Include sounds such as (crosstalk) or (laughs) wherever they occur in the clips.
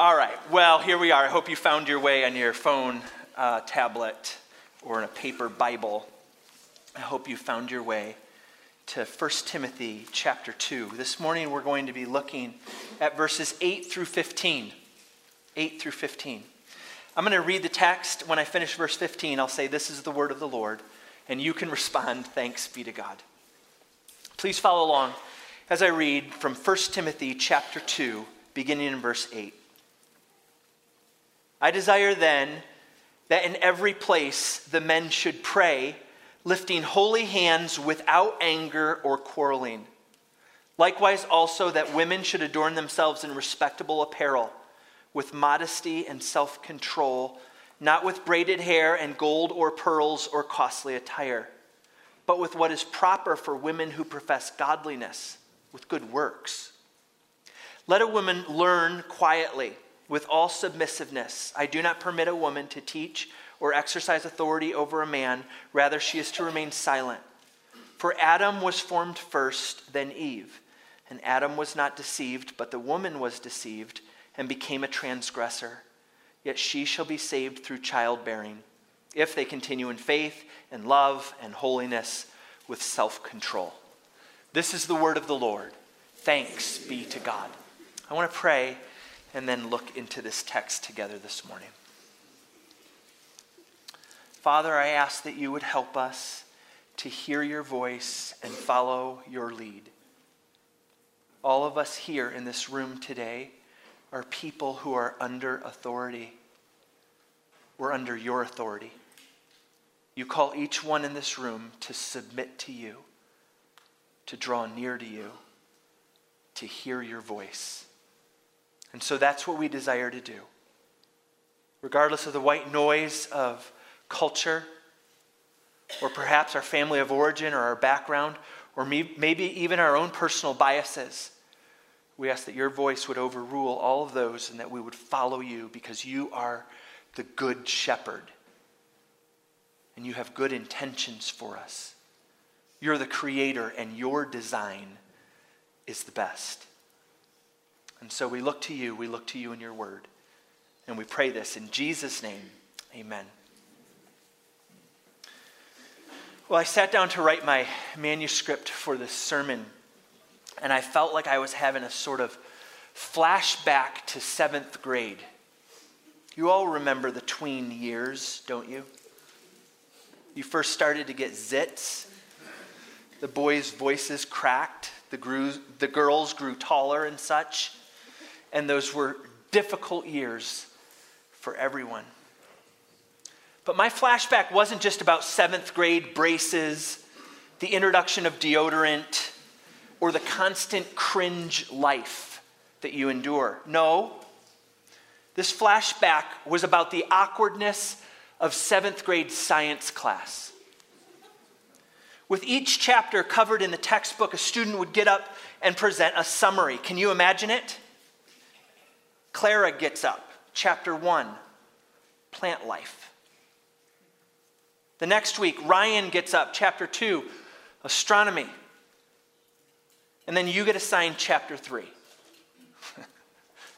All right, well, here we are. I hope you found your way on your phone, uh, tablet, or in a paper Bible. I hope you found your way to 1 Timothy chapter 2. This morning we're going to be looking at verses 8 through 15. 8 through 15. I'm going to read the text. When I finish verse 15, I'll say, This is the word of the Lord, and you can respond, Thanks be to God. Please follow along as I read from 1 Timothy chapter 2, beginning in verse 8. I desire then that in every place the men should pray, lifting holy hands without anger or quarreling. Likewise, also that women should adorn themselves in respectable apparel, with modesty and self control, not with braided hair and gold or pearls or costly attire, but with what is proper for women who profess godliness, with good works. Let a woman learn quietly with all submissiveness. I do not permit a woman to teach or exercise authority over a man, rather, she is to remain silent. For Adam was formed first, then Eve. And Adam was not deceived, but the woman was deceived and became a transgressor. Yet she shall be saved through childbearing, if they continue in faith and love and holiness with self control. This is the word of the Lord. Thanks be to God. I want to pray and then look into this text together this morning. Father, I ask that you would help us to hear your voice and follow your lead. All of us here in this room today are people who are under authority. We're under your authority. You call each one in this room to submit to you, to draw near to you, to hear your voice. And so that's what we desire to do. Regardless of the white noise of culture, or perhaps our family of origin or our background, or maybe even our own personal biases, we ask that your voice would overrule all of those and that we would follow you because you are the good shepherd. And you have good intentions for us. You're the creator, and your design is the best. And so we look to you, we look to you in your word. And we pray this in Jesus' name. Amen. Well, I sat down to write my manuscript for this sermon, and I felt like I was having a sort of flashback to seventh grade. You all remember the tween years, don't you? You first started to get zits. The boys' voices cracked. The, grew, the girls grew taller and such and those were difficult years for everyone. But my flashback wasn't just about seventh grade braces, the introduction of deodorant, or the constant cringe life that you endure. No, this flashback was about the awkwardness of seventh grade science class. With each chapter covered in the textbook, a student would get up and present a summary. Can you imagine it? Clara gets up, chapter 1, plant life. The next week, Ryan gets up, chapter 2, astronomy. And then you get assigned chapter 3. (laughs)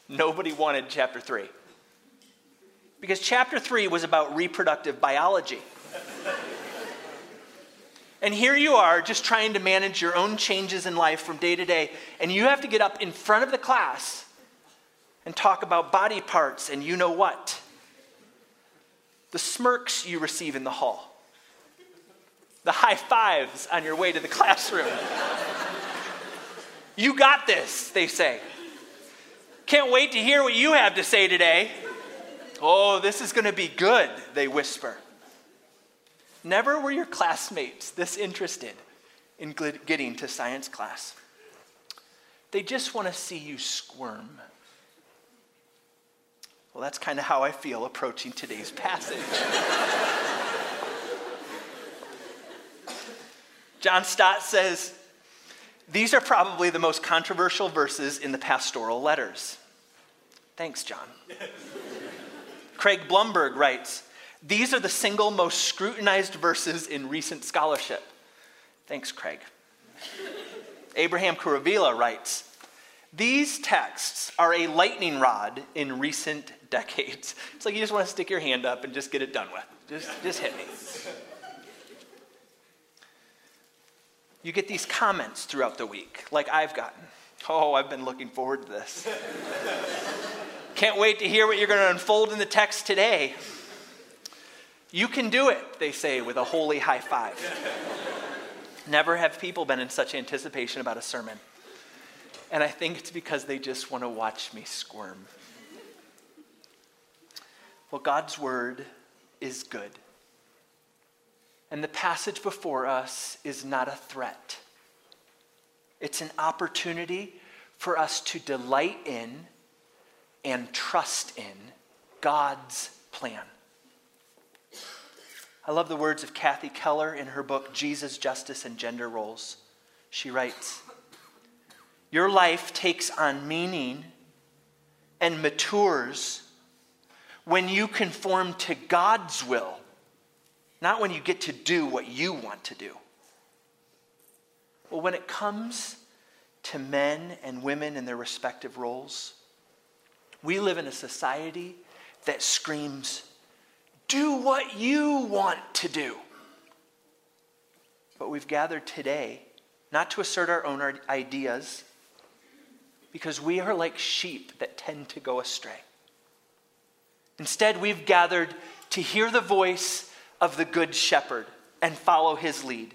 Nobody wanted chapter 3. Because chapter 3 was about reproductive biology. (laughs) and here you are just trying to manage your own changes in life from day to day, and you have to get up in front of the class and talk about body parts and you know what. The smirks you receive in the hall, the high fives on your way to the classroom. you got this, they say. Can't wait to hear what you have to say today. Oh, this is going to be good, they whisper. Never were your classmates this interested in getting to science class. They just want to see you squirm. Well, that's kind of how I feel approaching today's passage. John Stott says, These are probably the most controversial verses in the pastoral letters. Thanks, John. Craig Blomberg writes, These are the single most scrutinized verses in recent scholarship. Thanks, Craig. Abraham Kuruvilla writes, These texts are a lightning rod in recent decades. It's like you just want to stick your hand up and just get it done with. Just, just hit me. You get these comments throughout the week, like I've gotten. Oh, I've been looking forward to this. Can't wait to hear what you're going to unfold in the text today. You can do it, they say with a holy high five. Never have people been in such anticipation about a sermon. And I think it's because they just want to watch me squirm. Well, God's word is good. And the passage before us is not a threat. It's an opportunity for us to delight in and trust in God's plan. I love the words of Kathy Keller in her book, Jesus, Justice, and Gender Roles. She writes Your life takes on meaning and matures when you conform to God's will, not when you get to do what you want to do. Well, when it comes to men and women in their respective roles, we live in a society that screams do what you want to do. But we've gathered today not to assert our own ideas, because we are like sheep that tend to go astray. Instead, we've gathered to hear the voice of the Good Shepherd and follow his lead.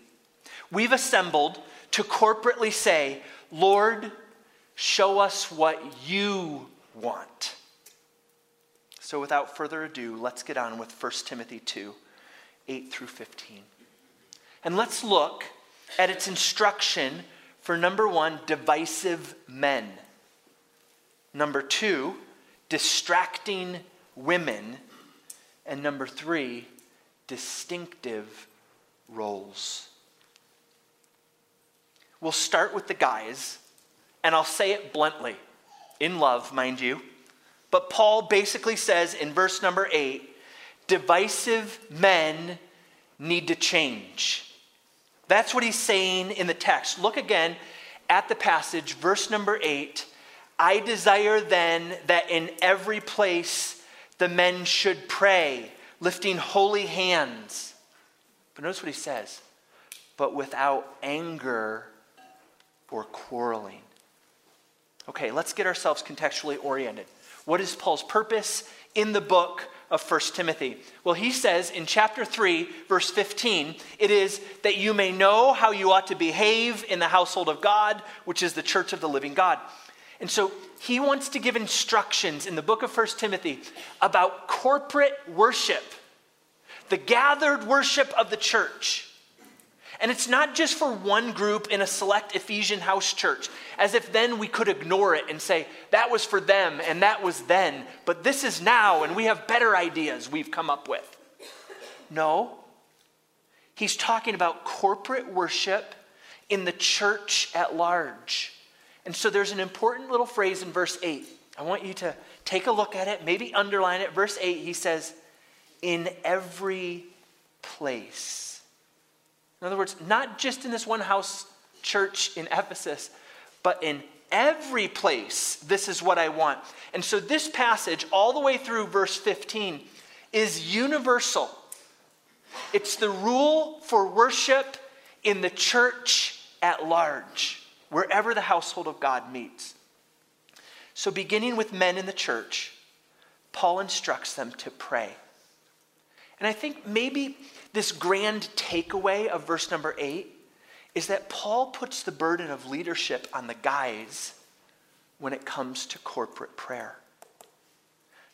We've assembled to corporately say, Lord, show us what you want. So, without further ado, let's get on with 1 Timothy 2 8 through 15. And let's look at its instruction for number one, divisive men. Number two, distracting women. And number three, distinctive roles. We'll start with the guys, and I'll say it bluntly, in love, mind you. But Paul basically says in verse number eight divisive men need to change. That's what he's saying in the text. Look again at the passage, verse number eight. I desire then that in every place the men should pray, lifting holy hands. But notice what he says but without anger or quarreling. Okay, let's get ourselves contextually oriented. What is Paul's purpose in the book of 1 Timothy? Well, he says in chapter 3, verse 15, it is that you may know how you ought to behave in the household of God, which is the church of the living God. And so he wants to give instructions in the book of 1 Timothy about corporate worship, the gathered worship of the church. And it's not just for one group in a select Ephesian house church, as if then we could ignore it and say, that was for them and that was then, but this is now and we have better ideas we've come up with. No. He's talking about corporate worship in the church at large. And so there's an important little phrase in verse 8. I want you to take a look at it, maybe underline it. Verse 8, he says, in every place. In other words, not just in this one house church in Ephesus, but in every place, this is what I want. And so this passage, all the way through verse 15, is universal. It's the rule for worship in the church at large, wherever the household of God meets. So, beginning with men in the church, Paul instructs them to pray. And I think maybe this grand takeaway of verse number eight is that Paul puts the burden of leadership on the guys when it comes to corporate prayer.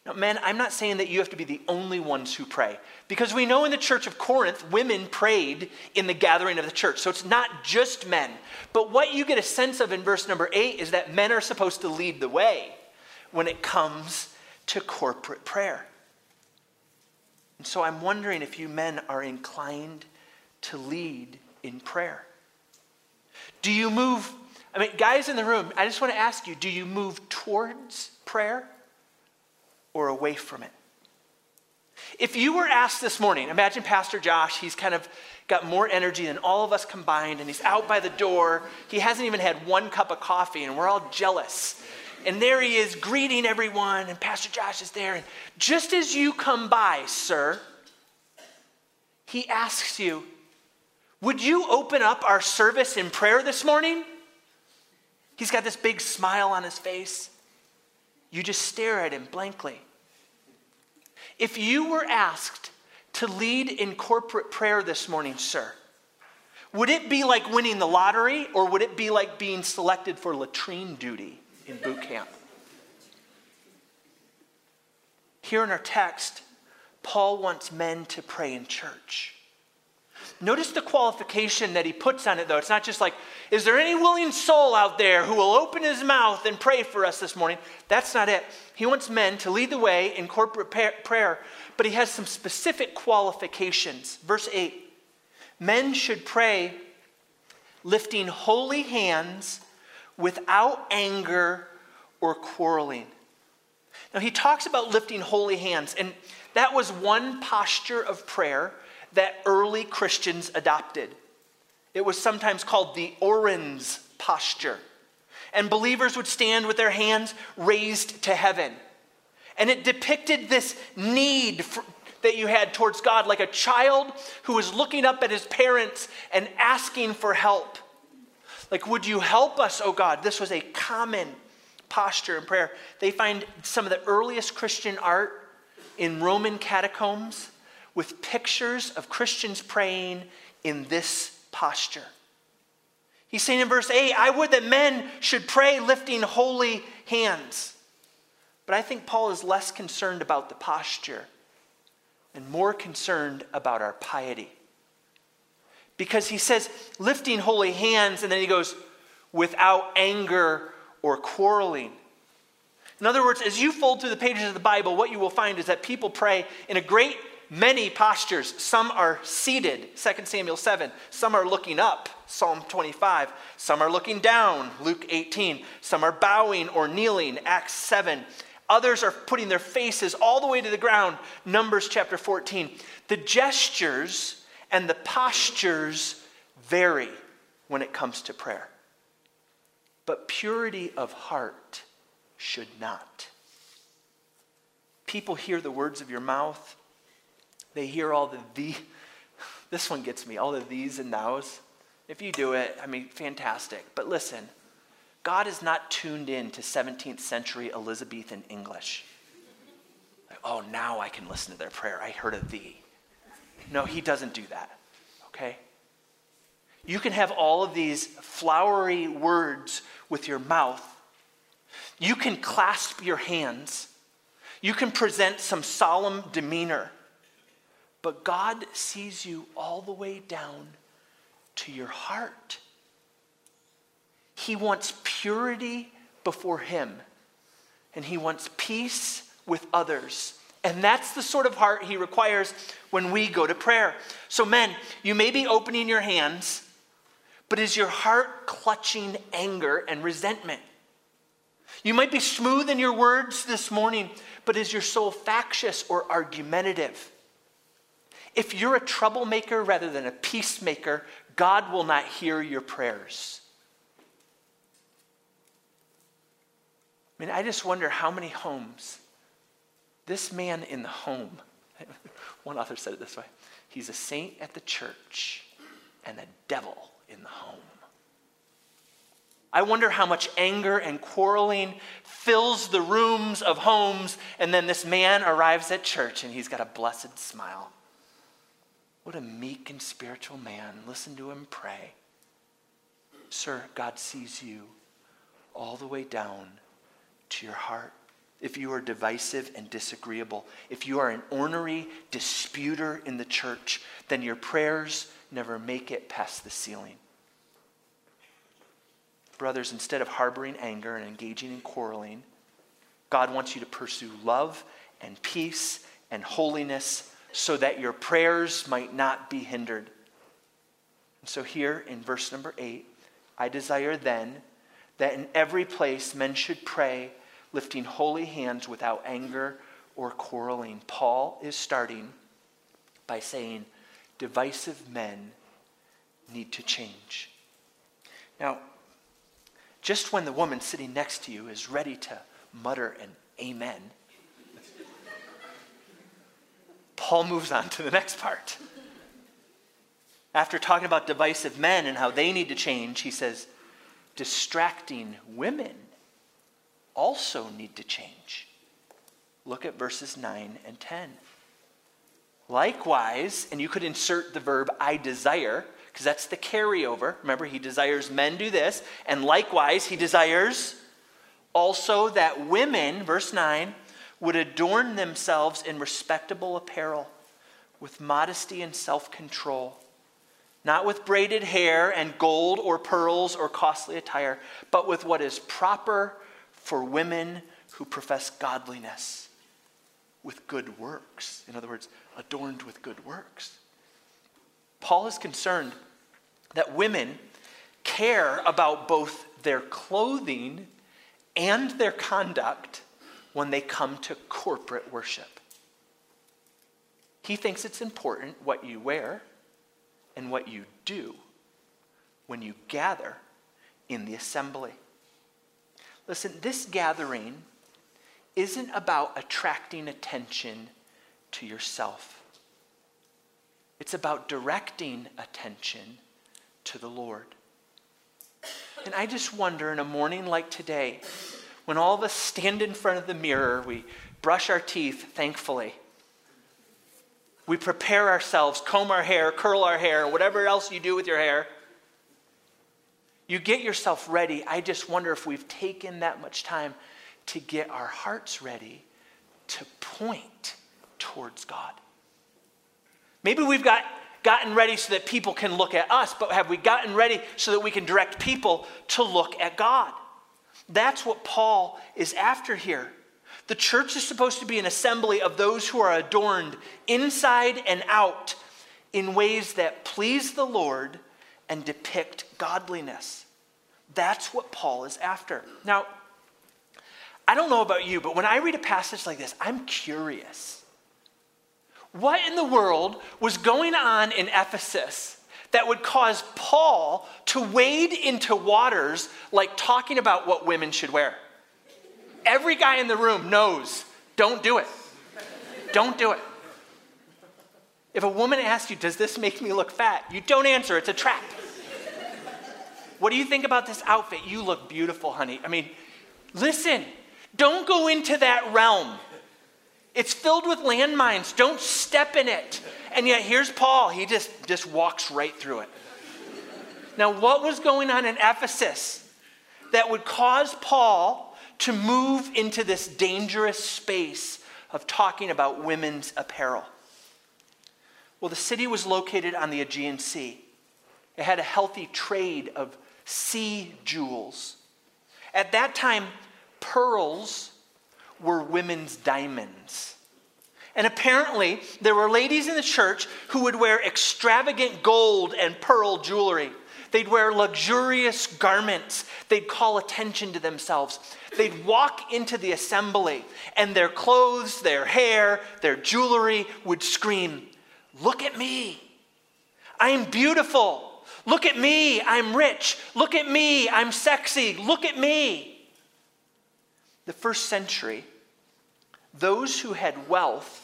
Now, men, I'm not saying that you have to be the only ones who pray, because we know in the church of Corinth, women prayed in the gathering of the church. So it's not just men. But what you get a sense of in verse number eight is that men are supposed to lead the way when it comes to corporate prayer. And so I'm wondering if you men are inclined to lead in prayer. Do you move, I mean, guys in the room, I just want to ask you do you move towards prayer or away from it? If you were asked this morning, imagine Pastor Josh, he's kind of got more energy than all of us combined, and he's out by the door. He hasn't even had one cup of coffee, and we're all jealous. And there he is greeting everyone, and Pastor Josh is there. And just as you come by, sir, he asks you, Would you open up our service in prayer this morning? He's got this big smile on his face. You just stare at him blankly. If you were asked to lead in corporate prayer this morning, sir, would it be like winning the lottery or would it be like being selected for latrine duty in boot camp? Here in our text, Paul wants men to pray in church. Notice the qualification that he puts on it, though. It's not just like, is there any willing soul out there who will open his mouth and pray for us this morning? That's not it. He wants men to lead the way in corporate prayer, but he has some specific qualifications. Verse 8 Men should pray lifting holy hands without anger or quarreling. Now, he talks about lifting holy hands, and that was one posture of prayer that early Christians adopted. It was sometimes called the Orans posture. And believers would stand with their hands raised to heaven. And it depicted this need for, that you had towards God, like a child who was looking up at his parents and asking for help. Like, would you help us, oh God? This was a common posture in prayer. They find some of the earliest Christian art in Roman catacombs with pictures of Christians praying in this posture. He's saying in verse 8, I would that men should pray lifting holy hands. But I think Paul is less concerned about the posture and more concerned about our piety. Because he says, lifting holy hands, and then he goes, without anger or quarreling. In other words, as you fold through the pages of the Bible, what you will find is that people pray in a great many postures. Some are seated, 2 Samuel 7. Some are looking up, Psalm 25. Some are looking down, Luke 18. Some are bowing or kneeling, Acts 7. Others are putting their faces all the way to the ground, Numbers chapter 14. The gestures and the postures vary when it comes to prayer. But purity of heart should not. People hear the words of your mouth they hear all the the. (laughs) This one gets me, all the these and nows. If you do it, I mean, fantastic. But listen, God is not tuned in to 17th century Elizabethan English. Like, oh, now I can listen to their prayer. I heard a thee. No, he doesn't do that, okay? You can have all of these flowery words with your mouth. You can clasp your hands. You can present some solemn demeanor. But God sees you all the way down to your heart. He wants purity before Him, and He wants peace with others. And that's the sort of heart He requires when we go to prayer. So, men, you may be opening your hands, but is your heart clutching anger and resentment? You might be smooth in your words this morning, but is your soul factious or argumentative? If you're a troublemaker rather than a peacemaker, God will not hear your prayers. I mean, I just wonder how many homes this man in the home, (laughs) one author said it this way he's a saint at the church and a devil in the home. I wonder how much anger and quarreling fills the rooms of homes, and then this man arrives at church and he's got a blessed smile. What a meek and spiritual man. Listen to him pray. Sir, God sees you all the way down to your heart. If you are divisive and disagreeable, if you are an ornery disputer in the church, then your prayers never make it past the ceiling. Brothers, instead of harboring anger and engaging in quarreling, God wants you to pursue love and peace and holiness so that your prayers might not be hindered. And so, here in verse number eight, I desire then that in every place men should pray, lifting holy hands without anger or quarreling. Paul is starting by saying divisive men need to change. Now, just when the woman sitting next to you is ready to mutter an amen, Paul moves on to the next part. After talking about divisive men and how they need to change, he says, distracting women also need to change. Look at verses 9 and 10. Likewise, and you could insert the verb I desire, because that's the carryover. Remember, he desires men do this, and likewise, he desires also that women, verse 9, would adorn themselves in respectable apparel with modesty and self control, not with braided hair and gold or pearls or costly attire, but with what is proper for women who profess godliness with good works. In other words, adorned with good works. Paul is concerned that women care about both their clothing and their conduct when they come to corporate worship. He thinks it's important what you wear and what you do when you gather in the assembly. Listen, this gathering isn't about attracting attention to yourself, it's about directing attention to the Lord. And I just wonder in a morning like today, when all of us stand in front of the mirror, we brush our teeth, thankfully. We prepare ourselves, comb our hair, curl our hair, whatever else you do with your hair. You get yourself ready. I just wonder if we've taken that much time to get our hearts ready to point towards God. Maybe we've got gotten ready so that people can look at us, but have we gotten ready so that we can direct people to look at God? That's what Paul is after here. The church is supposed to be an assembly of those who are adorned inside and out in ways that please the Lord and depict godliness. That's what Paul is after. Now, I don't know about you, but when I read a passage like this, I'm curious. What in the world was going on in Ephesus that would cause Paul to wade into waters like talking about what women should wear? Every guy in the room knows don't do it. Don't do it. If a woman asks you, Does this make me look fat? you don't answer, it's a trap. What do you think about this outfit? You look beautiful, honey. I mean, listen, don't go into that realm. It's filled with landmines. Don't step in it. And yet here's Paul. He just, just walks right through it. Now, what was going on in Ephesus that would cause Paul to move into this dangerous space of talking about women's apparel? Well, the city was located on the Aegean Sea. It had a healthy trade of sea jewels. At that time, pearls were women's diamonds. And apparently, there were ladies in the church who would wear extravagant gold and pearl jewelry. They'd wear luxurious garments. They'd call attention to themselves. They'd walk into the assembly, and their clothes, their hair, their jewelry would scream, Look at me. I'm beautiful. Look at me. I'm rich. Look at me. I'm sexy. Look at me the first century, those who had wealth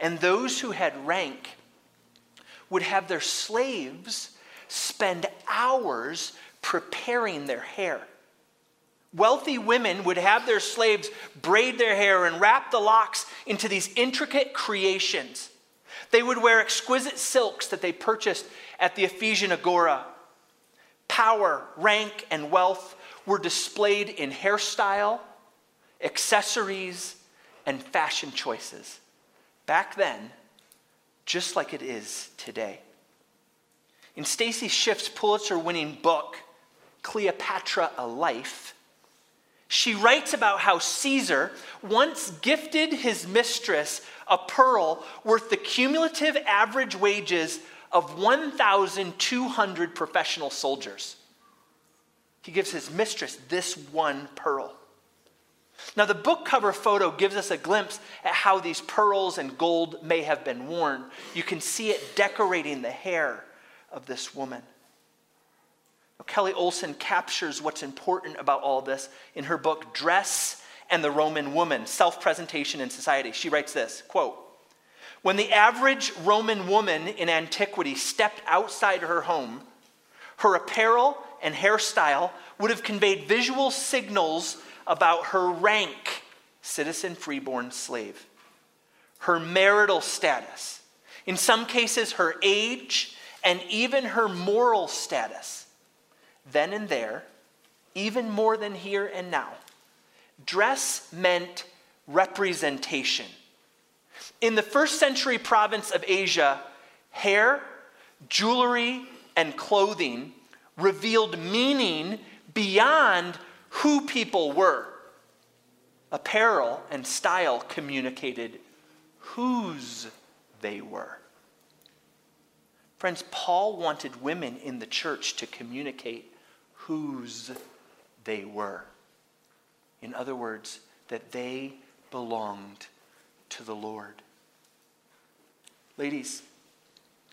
and those who had rank would have their slaves spend hours preparing their hair. Wealthy women would have their slaves braid their hair and wrap the locks into these intricate creations. They would wear exquisite silks that they purchased at the Ephesian Agora. Power, rank, and wealth were displayed in hairstyle accessories, and fashion choices. Back then, just like it is today. In Stacy Schiff's Pulitzer winning book, Cleopatra A Life, she writes about how Caesar once gifted his mistress a pearl worth the cumulative average wages of 1,200 professional soldiers. He gives his mistress this one pearl. Now, the book cover photo gives us a glimpse at how these pearls and gold may have been worn. You can see it decorating the hair of this woman. Now, Kelly Olson captures what's important about all this in her book, Dress and the Roman Woman Self Presentation in Society. She writes this quote, When the average Roman woman in antiquity stepped outside her home, her apparel and hairstyle would have conveyed visual signals about her rank, citizen freeborn slave, her marital status, in some cases, her age, and even her moral status. Then and there, even more than here and now, dress meant representation. In the first century province of Asia, hair, jewelry, and clothing revealed meaning beyond who people were. Apparel and style communicated whose they were. Friends, Paul wanted women in the church to communicate whose they were. In other words, that they belonged to the Lord. Ladies,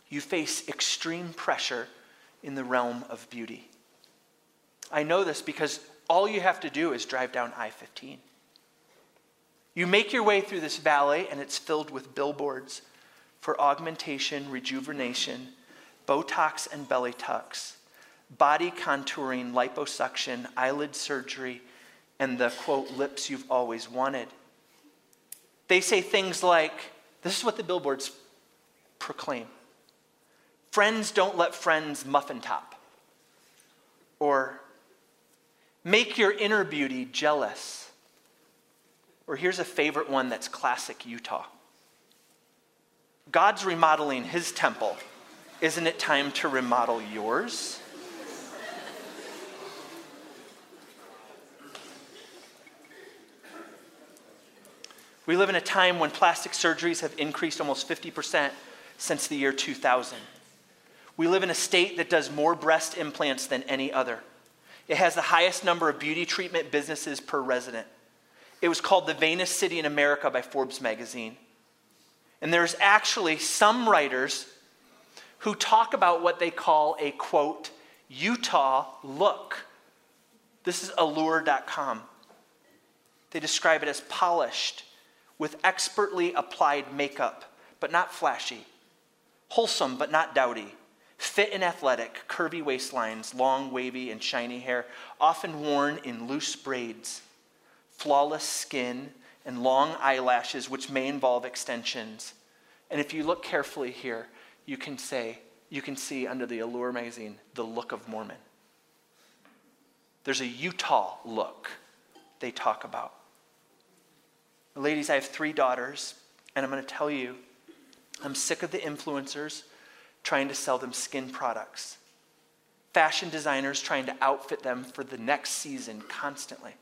you face extreme pressure in the realm of beauty. I know this because all you have to do is drive down I 15. You make your way through this valley, and it's filled with billboards for augmentation, rejuvenation, Botox and belly tucks, body contouring, liposuction, eyelid surgery, and the quote, lips you've always wanted. They say things like this is what the billboards proclaim Friends don't let friends muffin top. Or Make your inner beauty jealous. Or here's a favorite one that's classic Utah God's remodeling his temple. Isn't it time to remodel yours? We live in a time when plastic surgeries have increased almost 50% since the year 2000. We live in a state that does more breast implants than any other. It has the highest number of beauty treatment businesses per resident. It was called the vainest city in America by Forbes magazine. And there's actually some writers who talk about what they call a quote, Utah look. This is allure.com. They describe it as polished with expertly applied makeup, but not flashy, wholesome, but not dowdy Fit and athletic, curvy waistlines, long, wavy, and shiny hair, often worn in loose braids, flawless skin, and long eyelashes, which may involve extensions. And if you look carefully here, you can say, you can see under the Allure magazine, the look of Mormon. There's a Utah look they talk about. Ladies, I have three daughters, and I'm going to tell you, I'm sick of the influencers trying to sell them skin products, fashion designers trying to outfit them for the next season constantly,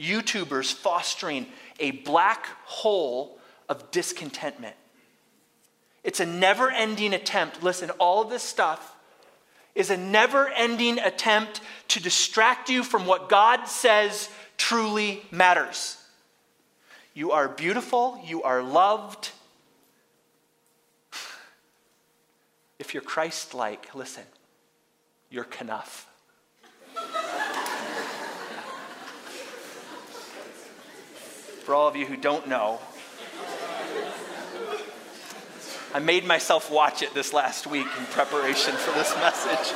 YouTubers fostering a black hole of discontentment. It's a never ending attempt. Listen, all of this stuff is a never ending attempt to distract you from what God says truly matters. You are beautiful, you are loved, If you're Christ like, listen, you're Knuff. For all of you who don't know, I made myself watch it this last week in preparation for this message.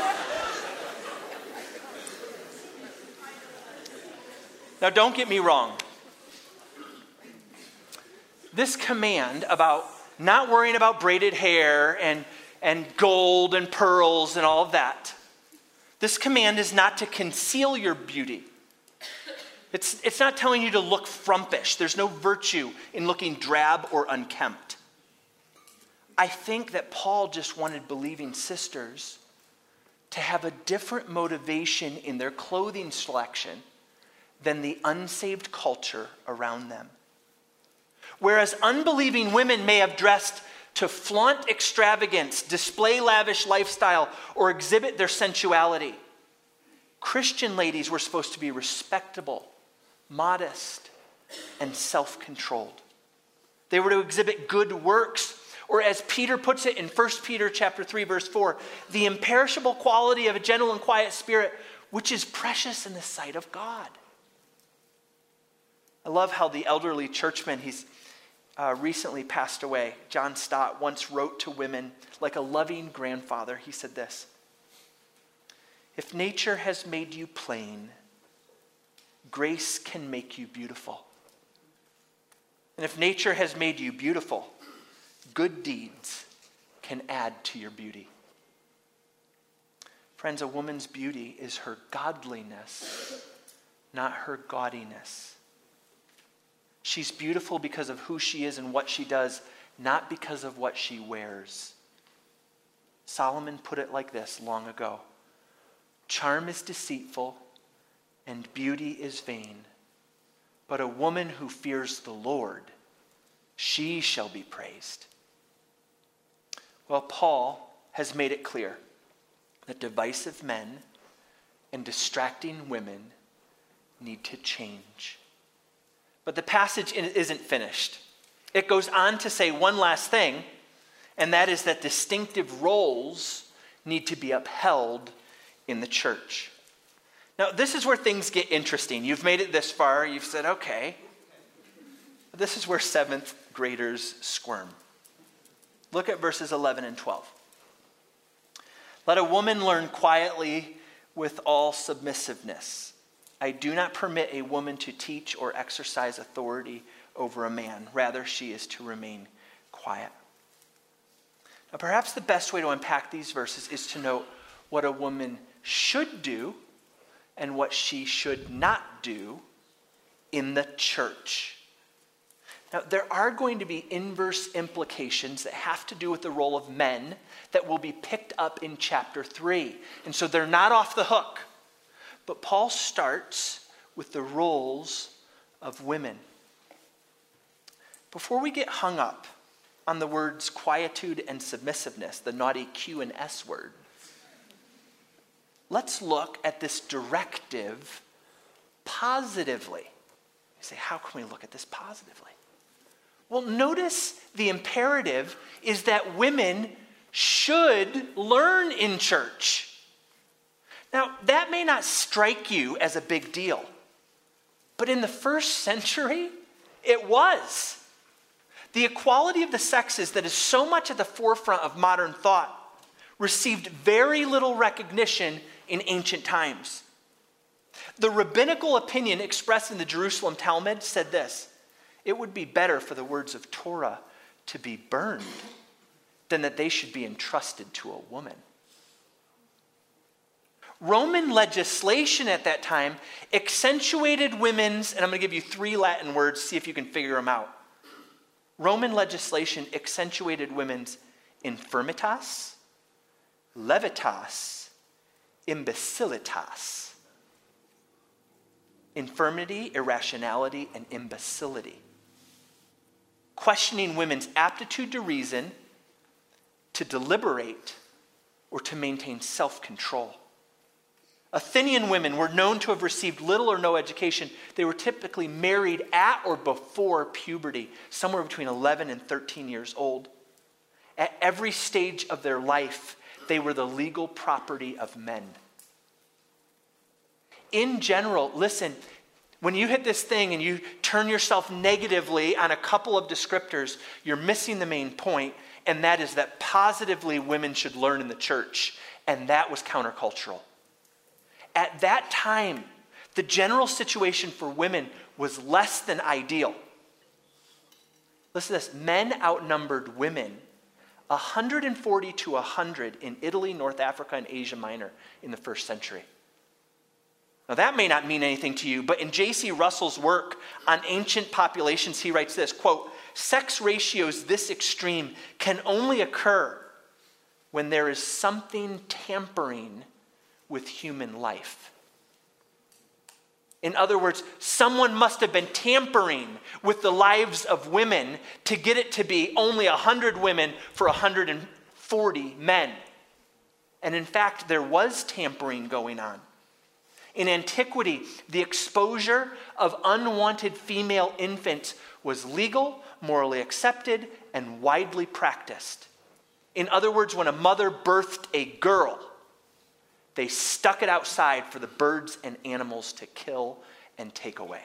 Now, don't get me wrong. This command about not worrying about braided hair and and gold and pearls and all of that. This command is not to conceal your beauty. It's, it's not telling you to look frumpish. There's no virtue in looking drab or unkempt. I think that Paul just wanted believing sisters to have a different motivation in their clothing selection than the unsaved culture around them. Whereas unbelieving women may have dressed to flaunt extravagance, display lavish lifestyle, or exhibit their sensuality. Christian ladies were supposed to be respectable, modest, and self controlled. They were to exhibit good works, or as Peter puts it in 1 Peter chapter 3 verse 4, the imperishable quality of a gentle and quiet spirit, which is precious in the sight of God. I love how the elderly churchman, he's uh, recently passed away, John Stott, once wrote to women like a loving grandfather. He said this If nature has made you plain, grace can make you beautiful. And if nature has made you beautiful, good deeds can add to your beauty. Friends, a woman's beauty is her godliness, not her gaudiness. She's beautiful because of who she is and what she does, not because of what she wears. Solomon put it like this long ago Charm is deceitful, and beauty is vain. But a woman who fears the Lord, she shall be praised. Well, Paul has made it clear that divisive men and distracting women need to change. But the passage isn't finished. It goes on to say one last thing, and that is that distinctive roles need to be upheld in the church. Now, this is where things get interesting. You've made it this far, you've said, okay. This is where seventh graders squirm. Look at verses 11 and 12. Let a woman learn quietly with all submissiveness. I do not permit a woman to teach or exercise authority over a man. Rather, she is to remain quiet. Now, perhaps the best way to unpack these verses is to note what a woman should do and what she should not do in the church. Now, there are going to be inverse implications that have to do with the role of men that will be picked up in chapter 3. And so they're not off the hook. But Paul starts with the roles of women. Before we get hung up on the words quietude and submissiveness, the naughty Q and S word, let's look at this directive positively. You say, how can we look at this positively? Well, notice the imperative is that women should learn in church. Now, that may not strike you as a big deal, but in the first century, it was. The equality of the sexes that is so much at the forefront of modern thought received very little recognition in ancient times. The rabbinical opinion expressed in the Jerusalem Talmud said this it would be better for the words of Torah to be burned than that they should be entrusted to a woman. Roman legislation at that time accentuated women's, and I'm going to give you three Latin words, see if you can figure them out. Roman legislation accentuated women's infirmitas, levitas, imbecilitas infirmity, irrationality, and imbecility. Questioning women's aptitude to reason, to deliberate, or to maintain self control. Athenian women were known to have received little or no education. They were typically married at or before puberty, somewhere between 11 and 13 years old. At every stage of their life, they were the legal property of men. In general, listen, when you hit this thing and you turn yourself negatively on a couple of descriptors, you're missing the main point, and that is that positively women should learn in the church, and that was countercultural. At that time, the general situation for women was less than ideal. Listen to this men outnumbered women 140 to 100 in Italy, North Africa, and Asia Minor in the first century. Now, that may not mean anything to you, but in J.C. Russell's work on ancient populations, he writes this quote, sex ratios this extreme can only occur when there is something tampering with human life. In other words, someone must have been tampering with the lives of women to get it to be only 100 women for 140 men. And in fact, there was tampering going on. In antiquity, the exposure of unwanted female infants was legal, morally accepted, and widely practiced. In other words, when a mother birthed a girl, they stuck it outside for the birds and animals to kill and take away.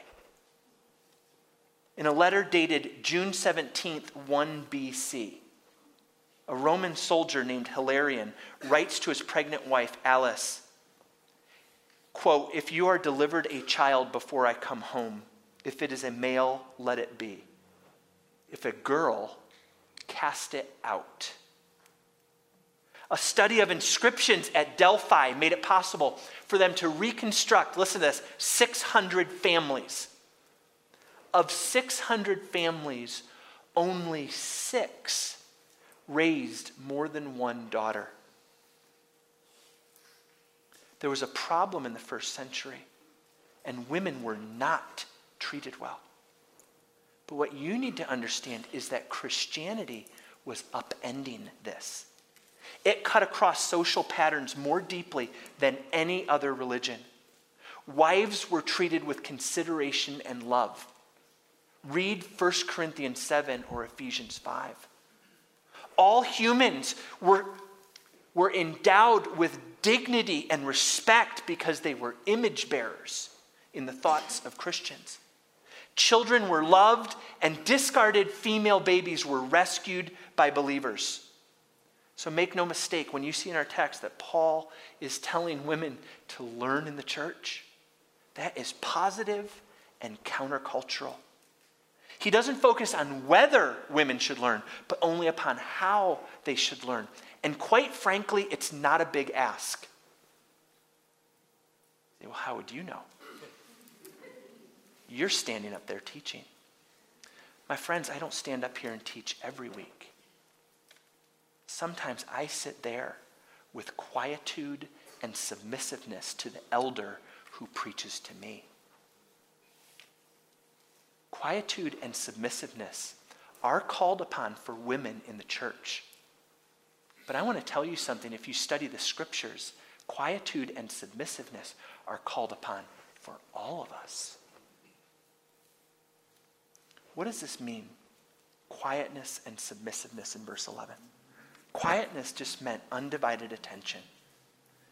In a letter dated June 17th, 1 BC, a Roman soldier named Hilarion writes to his pregnant wife, Alice, quote, If you are delivered a child before I come home, if it is a male, let it be. If a girl, cast it out. A study of inscriptions at Delphi made it possible for them to reconstruct, listen to this, 600 families. Of 600 families, only six raised more than one daughter. There was a problem in the first century, and women were not treated well. But what you need to understand is that Christianity was upending this. It cut across social patterns more deeply than any other religion. Wives were treated with consideration and love. Read 1 Corinthians 7 or Ephesians 5. All humans were, were endowed with dignity and respect because they were image bearers in the thoughts of Christians. Children were loved, and discarded female babies were rescued by believers. So make no mistake when you see in our text that Paul is telling women to learn in the church, that is positive and countercultural. He doesn't focus on whether women should learn, but only upon how they should learn. And quite frankly, it's not a big ask. Well, how would you know? You're standing up there teaching. My friends, I don't stand up here and teach every week. Sometimes I sit there with quietude and submissiveness to the elder who preaches to me. Quietude and submissiveness are called upon for women in the church. But I want to tell you something. If you study the scriptures, quietude and submissiveness are called upon for all of us. What does this mean? Quietness and submissiveness in verse 11. Quietness just meant undivided attention.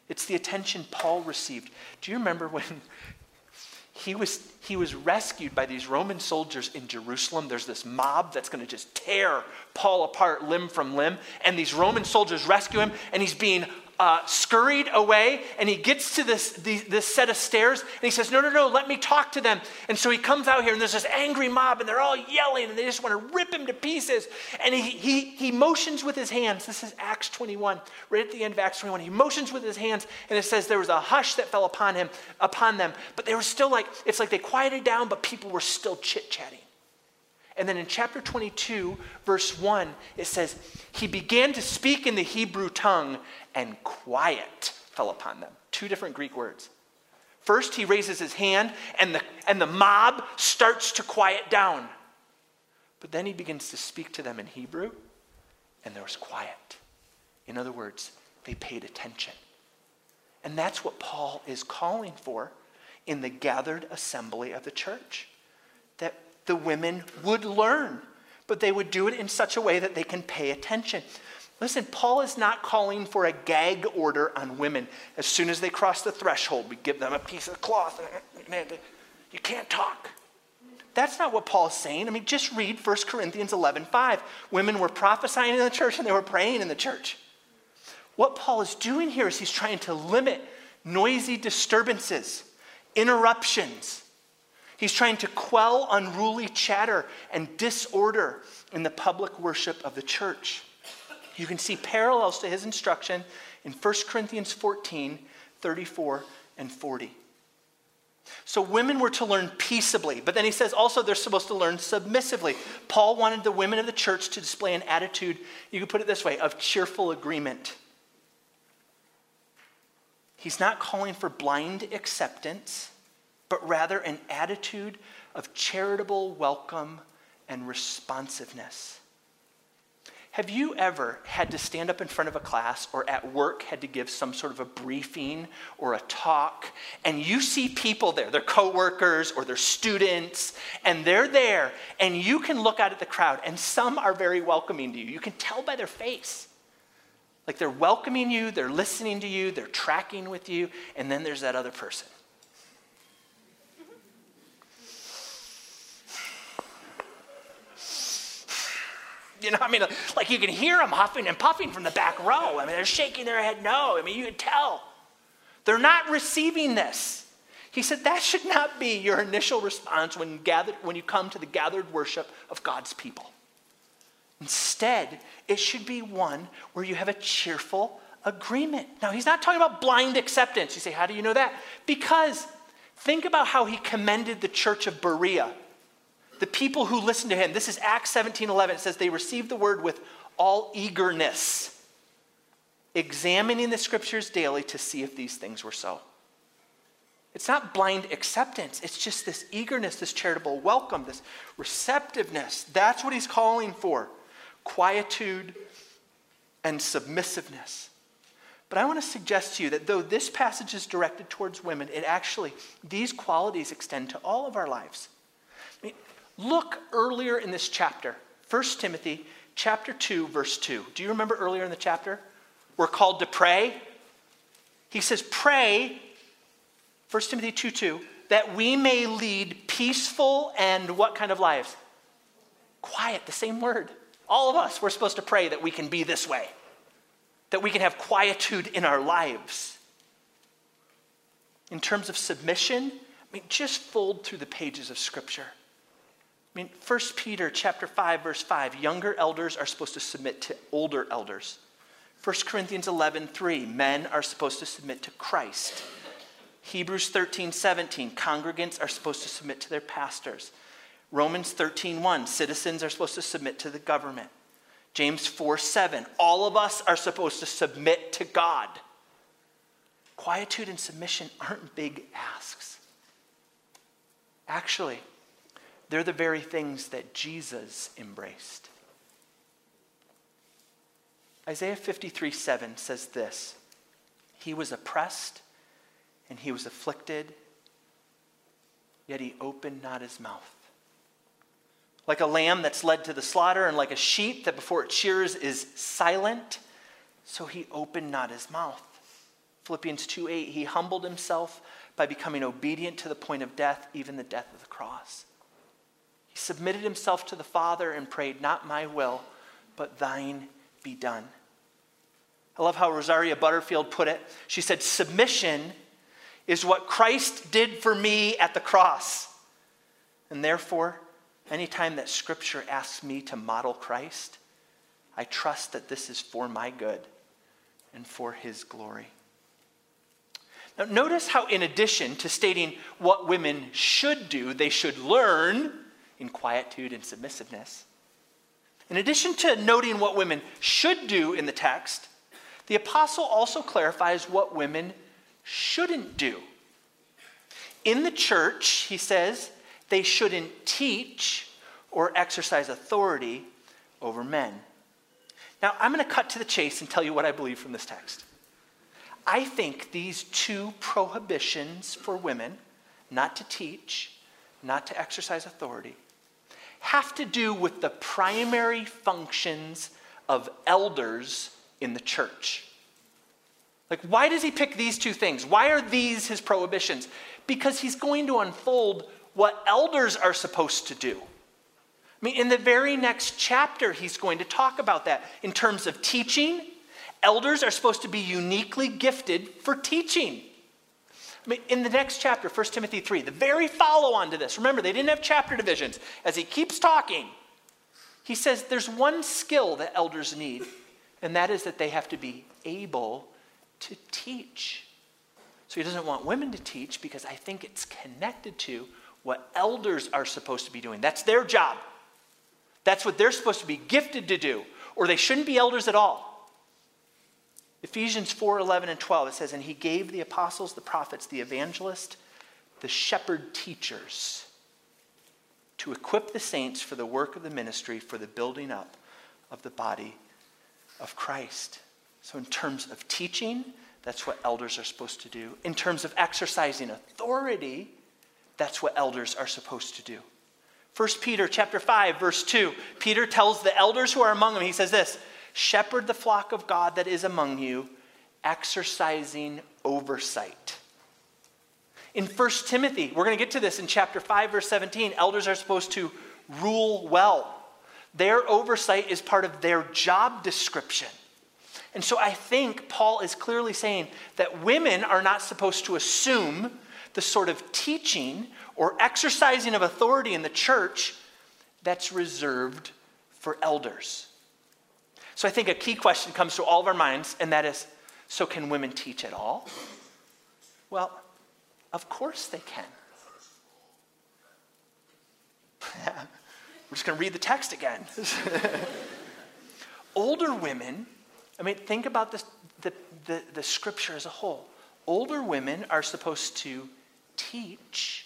It's the attention Paul received. Do you remember when (laughs) he was, he was rescued by these Roman soldiers in Jerusalem? There's this mob that's going to just tear Paul apart limb from limb, and these Roman soldiers rescue him, and he's being uh, scurried away and he gets to this, this set of stairs and he says, No, no, no, let me talk to them. And so he comes out here and there's this angry mob and they're all yelling and they just want to rip him to pieces. And he, he, he motions with his hands. This is Acts 21, right at the end of Acts 21. He motions with his hands and it says there was a hush that fell upon him, upon them. But they were still like, it's like they quieted down, but people were still chit chatting. And then in chapter 22, verse 1, it says, He began to speak in the Hebrew tongue, and quiet fell upon them. Two different Greek words. First, he raises his hand, and the, and the mob starts to quiet down. But then he begins to speak to them in Hebrew, and there was quiet. In other words, they paid attention. And that's what Paul is calling for in the gathered assembly of the church the women would learn, but they would do it in such a way that they can pay attention. Listen, Paul is not calling for a gag order on women. As soon as they cross the threshold, we give them a piece of cloth. You can't talk. That's not what Paul is saying. I mean, just read 1 Corinthians 11 5. Women were prophesying in the church and they were praying in the church. What Paul is doing here is he's trying to limit noisy disturbances, interruptions. He's trying to quell unruly chatter and disorder in the public worship of the church. You can see parallels to his instruction in 1 Corinthians 14 34 and 40. So women were to learn peaceably, but then he says also they're supposed to learn submissively. Paul wanted the women of the church to display an attitude, you could put it this way, of cheerful agreement. He's not calling for blind acceptance, but rather an attitude of charitable welcome and responsiveness. Have you ever had to stand up in front of a class or at work had to give some sort of a briefing or a talk and you see people there, their coworkers or their students, and they're there and you can look out at the crowd and some are very welcoming to you. You can tell by their face. Like they're welcoming you, they're listening to you, they're tracking with you, and then there's that other person. You know, I mean, like you can hear them huffing and puffing from the back row. I mean, they're shaking their head no. I mean, you can tell. They're not receiving this. He said that should not be your initial response when, gathered, when you come to the gathered worship of God's people. Instead, it should be one where you have a cheerful agreement. Now, he's not talking about blind acceptance. You say, how do you know that? Because think about how he commended the church of Berea the people who listened to him. This is Acts 17 11. It says they received the word with all eagerness, examining the scriptures daily to see if these things were so. It's not blind acceptance, it's just this eagerness, this charitable welcome, this receptiveness. That's what he's calling for quietude and submissiveness. But I want to suggest to you that though this passage is directed towards women, it actually, these qualities extend to all of our lives. Look earlier in this chapter, 1 Timothy chapter 2 verse 2. Do you remember earlier in the chapter? We're called to pray. He says pray 1 Timothy 2 2 that we may lead peaceful and what kind of lives? Quiet, the same word. All of us, we're supposed to pray that we can be this way, that we can have quietude in our lives. In terms of submission, I mean, just fold through the pages of Scripture. I mean, 1 Peter chapter 5, verse 5, younger elders are supposed to submit to older elders. 1 Corinthians 11, 3, men are supposed to submit to Christ. Hebrews 13, 17, congregants are supposed to submit to their pastors. Romans 13, 1, citizens are supposed to submit to the government. James 4, 7, all of us are supposed to submit to God. Quietude and submission aren't big asks. Actually, they're the very things that Jesus embraced. Isaiah 53 7 says this He was oppressed and he was afflicted, yet he opened not his mouth. Like a lamb that's led to the slaughter, and like a sheep that before it shears is silent, so he opened not his mouth. Philippians 2 8, he humbled himself by becoming obedient to the point of death, even the death of the cross. Submitted himself to the Father and prayed, Not my will, but thine be done. I love how Rosaria Butterfield put it. She said, Submission is what Christ did for me at the cross. And therefore, anytime that Scripture asks me to model Christ, I trust that this is for my good and for his glory. Now, notice how, in addition to stating what women should do, they should learn in quietude and submissiveness. In addition to noting what women should do in the text, the apostle also clarifies what women shouldn't do. In the church, he says, they shouldn't teach or exercise authority over men. Now, I'm going to cut to the chase and tell you what I believe from this text. I think these two prohibitions for women, not to teach, not to exercise authority, have to do with the primary functions of elders in the church. Like, why does he pick these two things? Why are these his prohibitions? Because he's going to unfold what elders are supposed to do. I mean, in the very next chapter, he's going to talk about that in terms of teaching. Elders are supposed to be uniquely gifted for teaching. In the next chapter, 1 Timothy 3, the very follow on to this, remember, they didn't have chapter divisions. As he keeps talking, he says there's one skill that elders need, and that is that they have to be able to teach. So he doesn't want women to teach because I think it's connected to what elders are supposed to be doing. That's their job. That's what they're supposed to be gifted to do, or they shouldn't be elders at all. Ephesians 4 11 and 12, it says, And he gave the apostles, the prophets, the evangelists, the shepherd teachers to equip the saints for the work of the ministry, for the building up of the body of Christ. So, in terms of teaching, that's what elders are supposed to do. In terms of exercising authority, that's what elders are supposed to do. 1 Peter chapter 5 verse 2. Peter tells the elders who are among them he says this, "Shepherd the flock of God that is among you, exercising oversight." In 1 Timothy, we're going to get to this in chapter 5 verse 17, elders are supposed to rule well. Their oversight is part of their job description. And so I think Paul is clearly saying that women are not supposed to assume the sort of teaching or exercising of authority in the church that's reserved for elders. So I think a key question comes to all of our minds, and that is so can women teach at all? Well, of course they can. (laughs) We're just going to read the text again. (laughs) Older women I mean, think about this, the, the, the scripture as a whole. Older women are supposed to teach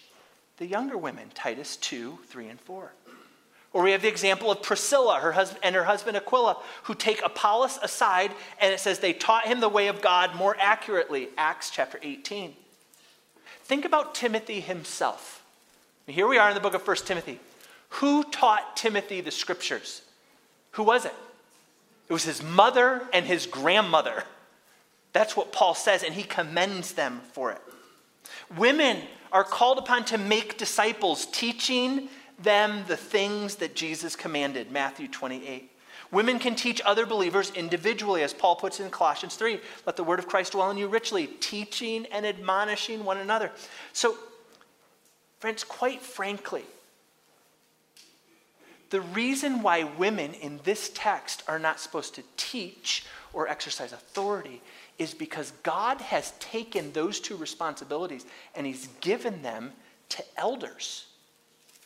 the younger women, Titus 2, 3, and 4. Or we have the example of Priscilla her husband, and her husband Aquila, who take Apollos aside, and it says they taught him the way of God more accurately. Acts chapter 18. Think about Timothy himself. Here we are in the book of 1 Timothy. Who taught Timothy the scriptures? Who was it? It was his mother and his grandmother. That's what Paul says, and he commends them for it. Women are called upon to make disciples, teaching them the things that Jesus commanded, Matthew 28. Women can teach other believers individually, as Paul puts in Colossians 3. Let the word of Christ dwell in you richly, teaching and admonishing one another. So, friends, quite frankly, the reason why women in this text are not supposed to teach or exercise authority is because God has taken those two responsibilities and He's given them to elders.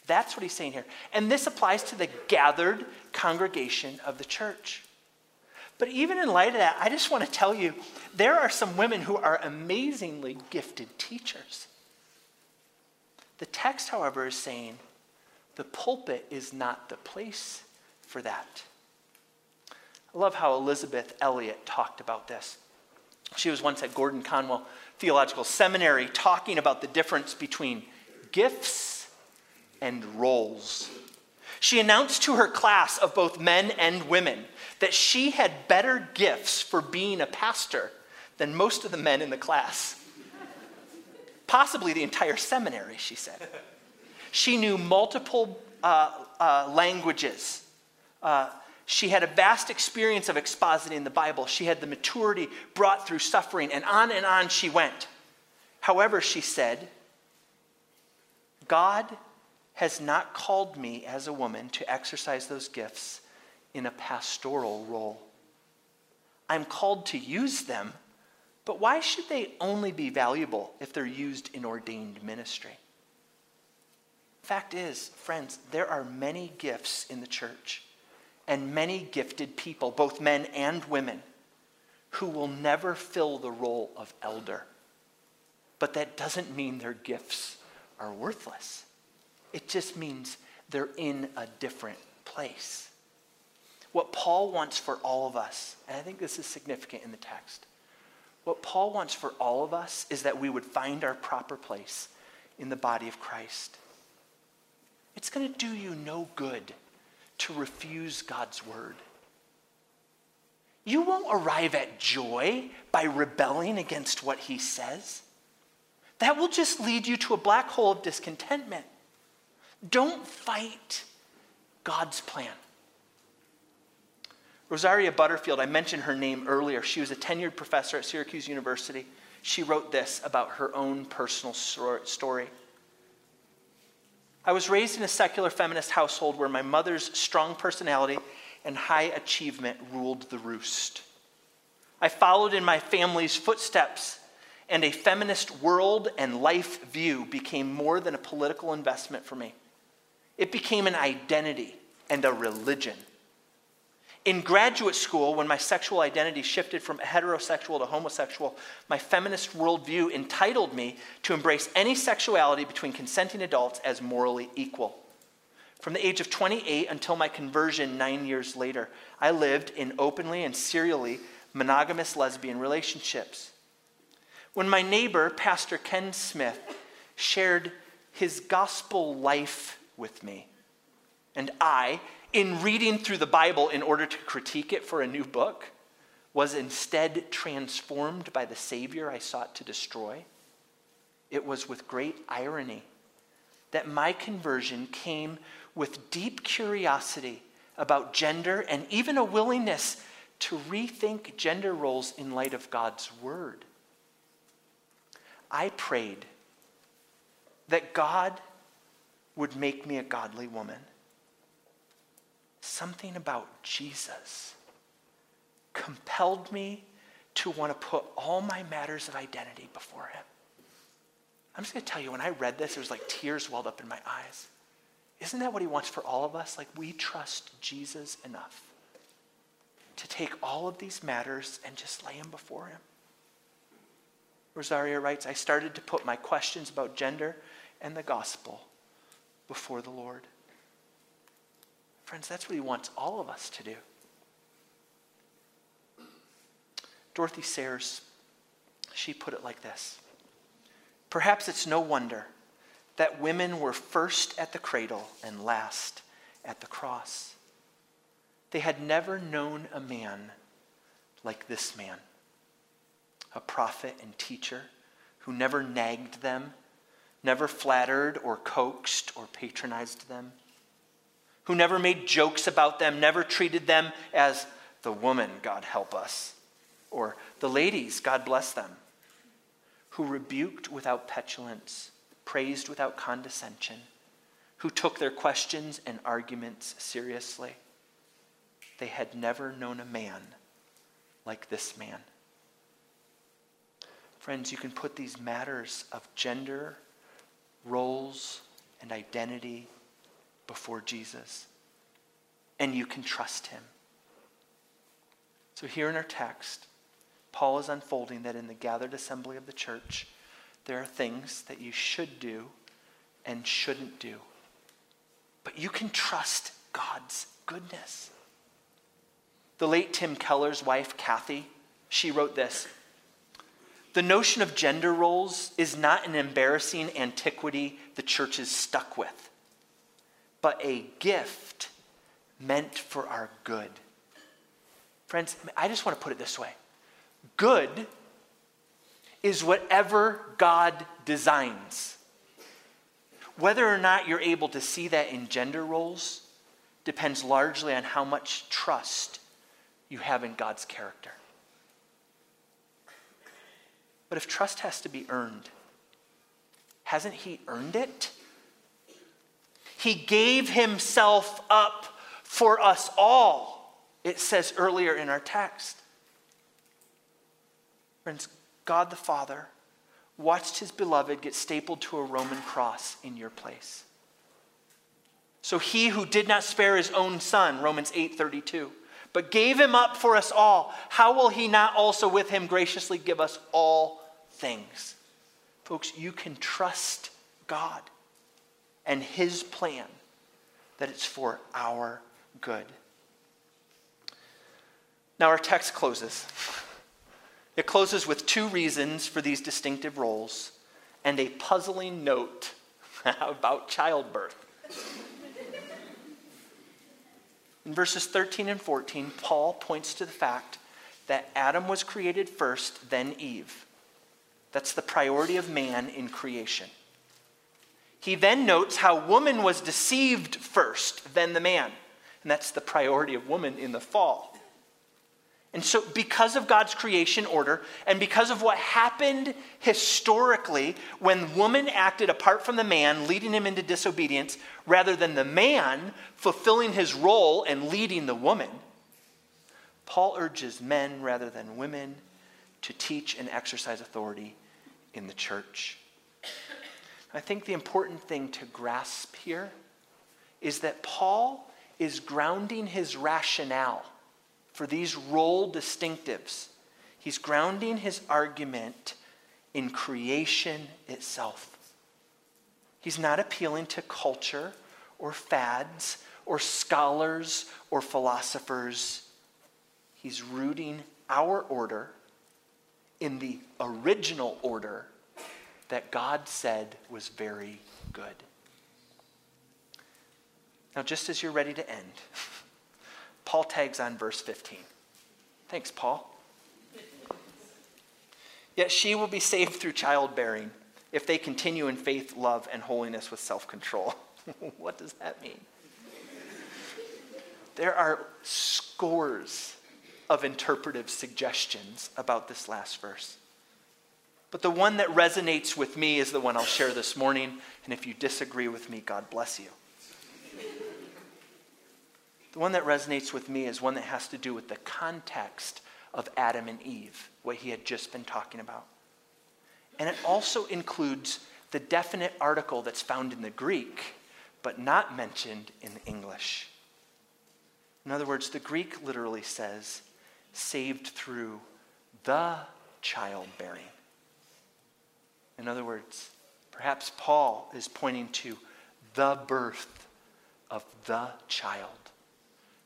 That's what He's saying here. And this applies to the gathered congregation of the church. But even in light of that, I just want to tell you there are some women who are amazingly gifted teachers. The text, however, is saying the pulpit is not the place for that. I love how Elisabeth Elliot talked about this. She was once at Gordon Conwell Theological Seminary talking about the difference between gifts and roles. She announced to her class of both men and women that she had better gifts for being a pastor than most of the men in the class. Possibly the entire seminary, she said. She knew multiple uh, uh, languages. Uh, she had a vast experience of expositing the Bible. She had the maturity brought through suffering, and on and on she went. However, she said, God has not called me as a woman to exercise those gifts in a pastoral role. I'm called to use them, but why should they only be valuable if they're used in ordained ministry? Fact is, friends, there are many gifts in the church and many gifted people, both men and women, who will never fill the role of elder. But that doesn't mean their gifts are worthless. It just means they're in a different place. What Paul wants for all of us, and I think this is significant in the text, what Paul wants for all of us is that we would find our proper place in the body of Christ. It's going to do you no good to refuse God's word. You won't arrive at joy by rebelling against what he says. That will just lead you to a black hole of discontentment. Don't fight God's plan. Rosaria Butterfield, I mentioned her name earlier. She was a tenured professor at Syracuse University. She wrote this about her own personal story. I was raised in a secular feminist household where my mother's strong personality and high achievement ruled the roost. I followed in my family's footsteps, and a feminist world and life view became more than a political investment for me. It became an identity and a religion. In graduate school, when my sexual identity shifted from heterosexual to homosexual, my feminist worldview entitled me to embrace any sexuality between consenting adults as morally equal. From the age of 28 until my conversion nine years later, I lived in openly and serially monogamous lesbian relationships. When my neighbor, Pastor Ken Smith, shared his gospel life with me, and I, in reading through the Bible in order to critique it for a new book, was instead transformed by the Savior I sought to destroy, it was with great irony that my conversion came with deep curiosity about gender and even a willingness to rethink gender roles in light of God's Word. I prayed that God would make me a godly woman. Something about Jesus compelled me to want to put all my matters of identity before Him. I'm just going to tell you, when I read this, it was like tears welled up in my eyes. Isn't that what He wants for all of us? Like, we trust Jesus enough to take all of these matters and just lay them before Him. Rosaria writes, I started to put my questions about gender and the gospel before the Lord. Friends, that's what He wants all of us to do. Dorothy Sayers, she put it like this Perhaps it's no wonder that women were first at the cradle and last at the cross. They had never known a man like this man, a prophet and teacher who never nagged them, never flattered or coaxed or patronized them, who never made jokes about them, never treated them as the woman, God help us, or the ladies, God bless them, who rebuked without petulance, praised without condescension, who took their questions and arguments seriously. They had never known a man like this man. Friends, you can put these matters of gender, roles, and identity before Jesus, and you can trust him. So, here in our text, Paul is unfolding that in the gathered assembly of the church, there are things that you should do and shouldn't do. But you can trust God's goodness. The late Tim Keller's wife, Kathy, she wrote this The notion of gender roles is not an embarrassing antiquity the church is stuck with, but a gift meant for our good. Friends, I just want to put it this way good is whatever God designs. Whether or not you're able to see that in gender roles depends largely on how much trust you have in God's character. But if trust has to be earned, hasn't He earned it? He gave Himself up for us all, it says earlier in our text. Friends, God the Father watched his beloved get stapled to a Roman cross in your place. So he who did not spare his own son, Romans 8:32, but gave him up for us all, how will he not also with him graciously give us all things? Folks, you can trust God and his plan that it's for our good. Now our text closes. It closes with two reasons for these distinctive roles and a puzzling note (laughs) about childbirth. In verses 13 and 14, Paul points to the fact that Adam was created first, then Eve. That's the priority of man in creation. He then notes how woman was deceived first, then the man. And that's the priority of woman in the fall. And so, because of God's creation order and because of what happened historically when woman acted apart from the man, leading him into disobedience, rather than the man fulfilling his role and leading the woman, Paul urges men rather than women to teach and exercise authority in the church. I think the important thing to grasp here is that Paul is grounding his rationale for these role distinctives. He's grounding his argument in creation itself. He's not appealing to culture or fads or scholars or philosophers. He's rooting our order in the original order that God said was very good. Now, just as you're ready to end, (laughs) Paul tags on verse 15. Thanks, Paul. Yet she will be saved through childbearing if they continue in faith, love, and holiness with self control. (laughs) what does that mean? There are scores of interpretive suggestions about this last verse. But the one that resonates with me is the one I'll share this morning. And if you disagree with me, God bless you. The one that resonates with me is one that has to do with the context of Adam and Eve, what he had just been talking about. And it also includes the definite article that's found in the Greek, but not mentioned in English. In other words, the Greek literally says, saved through the childbearing. In other words, perhaps Paul is pointing to the birth of the child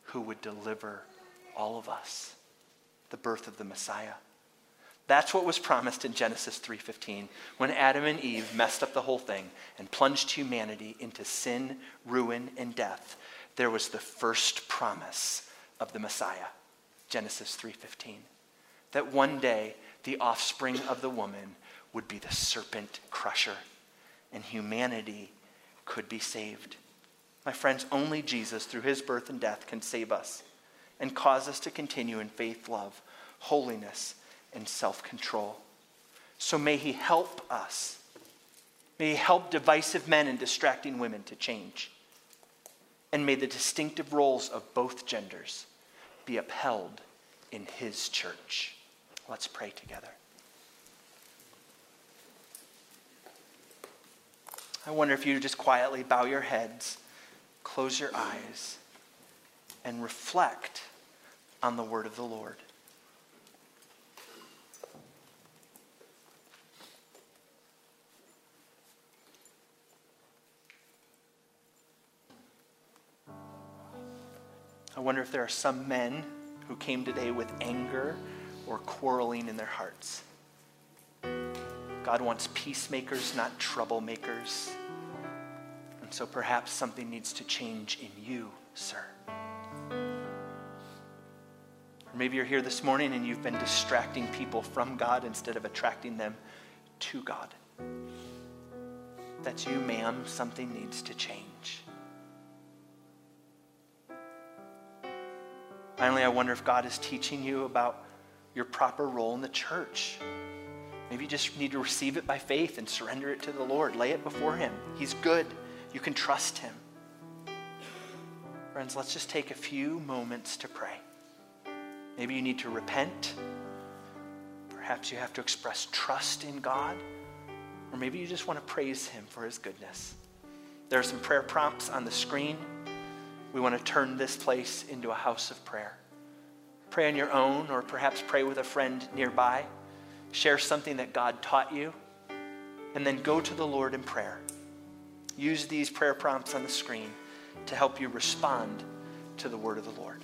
who would deliver all of us, the birth of the Messiah. That's what was promised in Genesis 3:15 when Adam and Eve messed up the whole thing and plunged humanity into sin, ruin and death. There was the first promise of the Messiah, Genesis 3:15, that one day the offspring of the woman would be the serpent crusher and humanity could be saved. My friends, only Jesus, through his birth and death, can save us and cause us to continue in faith, love, holiness, and self control. So may he help us. May he help divisive men and distracting women to change. And may the distinctive roles of both genders be upheld in his church. Let's pray together. I wonder if you just quietly bow your heads close your eyes and reflect on the word of the Lord. Wonder if there are some men who came today with anger or quarreling in their hearts. God wants peacemakers, not troublemakers. And so perhaps something needs to change in you, sir. Or maybe you're here this morning and you've been distracting people from God instead of attracting them to God. That's you, ma'am. Something needs to change. Finally, I wonder if God is teaching you about your proper role in the church. Maybe you just need to receive it by faith and surrender it to the Lord. Lay it before Him. He's good. You can trust Him. Friends, let's just take a few moments to pray. Maybe you need to repent. Perhaps you have to express trust in God. Or maybe you just want to praise Him for His goodness. There are some prayer prompts on the screen. We want to turn this place into a house of prayer. Pray on your own, or perhaps pray with a friend nearby. Share something that God taught you, and then go to the Lord in prayer. Use these prayer prompts on the screen to help you respond to the word of the Lord.